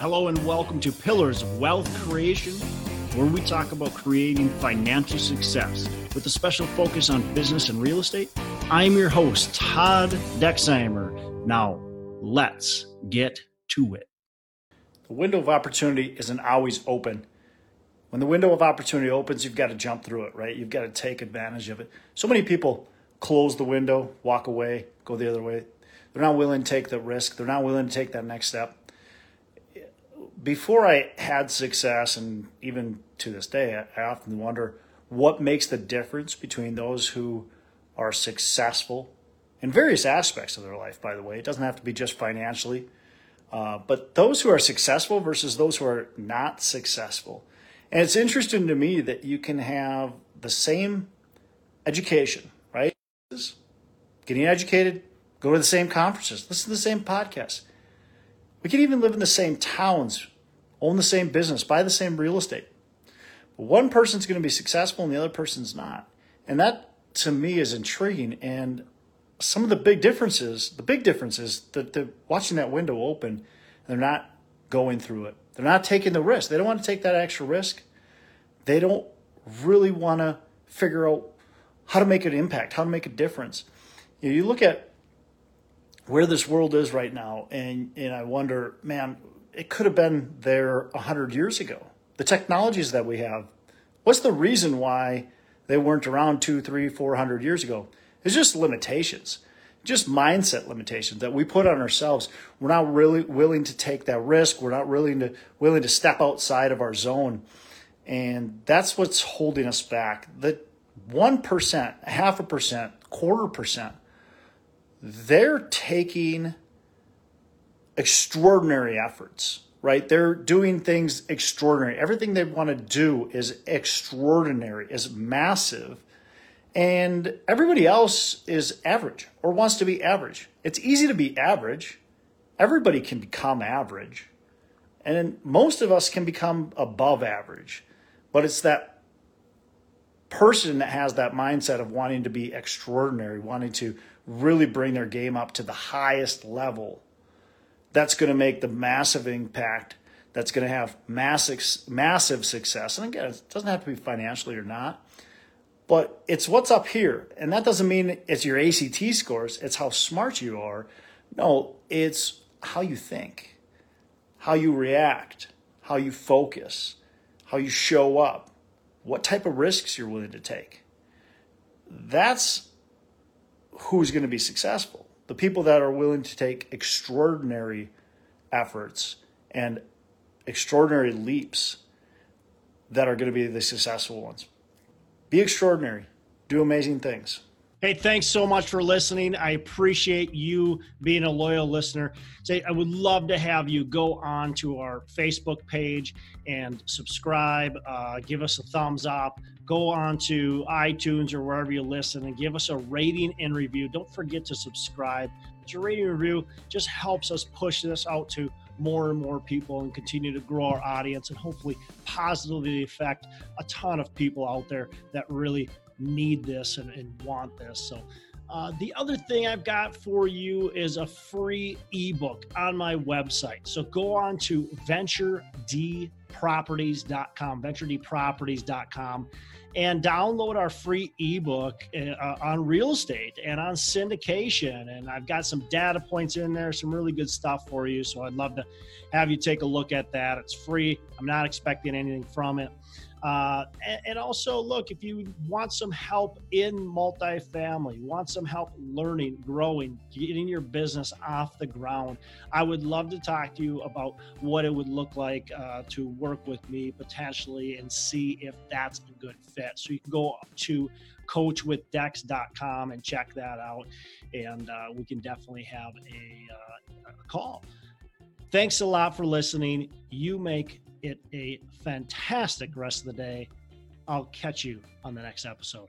Hello and welcome to Pillars of Wealth Creation, where we talk about creating financial success with a special focus on business and real estate. I'm your host, Todd Dexheimer. Now, let's get to it. The window of opportunity isn't always open. When the window of opportunity opens, you've got to jump through it, right? You've got to take advantage of it. So many people close the window, walk away, go the other way. They're not willing to take the risk, they're not willing to take that next step before I had success, and even to this day, I often wonder what makes the difference between those who are successful in various aspects of their life, by the way. It doesn't have to be just financially, uh, but those who are successful versus those who are not successful. And it's interesting to me that you can have the same education, right? Getting educated, go to the same conferences, listen to the same podcasts. We can even live in the same towns, own the same business, buy the same real estate. But one person's going to be successful and the other person's not. And that to me is intriguing. And some of the big differences, the big difference is that they're watching that window open they're not going through it. They're not taking the risk. They don't want to take that extra risk. They don't really want to figure out how to make an impact, how to make a difference. You, know, you look at where this world is right now, and, and I wonder, man, it could have been there 100 years ago. The technologies that we have, what's the reason why they weren't around two, three, four hundred years ago? It's just limitations, just mindset limitations that we put on ourselves. We're not really willing to take that risk. We're not willing to willing to step outside of our zone, and that's what's holding us back. The one percent, half a percent, quarter percent, they're taking extraordinary efforts, right? They're doing things extraordinary. Everything they want to do is extraordinary, is massive. And everybody else is average or wants to be average. It's easy to be average. Everybody can become average. And most of us can become above average. But it's that person that has that mindset of wanting to be extraordinary, wanting to really bring their game up to the highest level that's going to make the massive impact that's going to have massive massive success. And again it doesn't have to be financially or not but it's what's up here. And that doesn't mean it's your ACT scores it's how smart you are. No it's how you think how you react how you focus how you show up what type of risks you're willing to take. That's who's going to be successful the people that are willing to take extraordinary efforts and extraordinary leaps that are going to be the successful ones. Be extraordinary, do amazing things. Hey, thanks so much for listening. I appreciate you being a loyal listener. Say, I would love to have you go on to our Facebook page and subscribe. Uh, give us a thumbs up go on to iTunes or wherever you listen and give us a rating and review. Don't forget to subscribe. But your rating and review just helps us push this out to more and more people and continue to grow our audience and hopefully positively affect a ton of people out there that really need this and, and want this. So, uh, the other thing I've got for you is a free ebook on my website. So go on to venturedproperties.com, venturedproperties.com and download our free ebook uh, on real estate and on syndication. And I've got some data points in there, some really good stuff for you. So I'd love to have you take a look at that. It's free. I'm not expecting anything from it. Uh, and, and, also, look, if you want some help in multifamily, want some help learning, growing, getting your business off the ground, I would love to talk to you about what it would look like uh, to work with me potentially and see if that's a good fit. So you can go to coachwithdex.com and check that out, and uh, we can definitely have a, uh, a call. Thanks a lot for listening. You make it a fantastic rest of the day. I'll catch you on the next episode.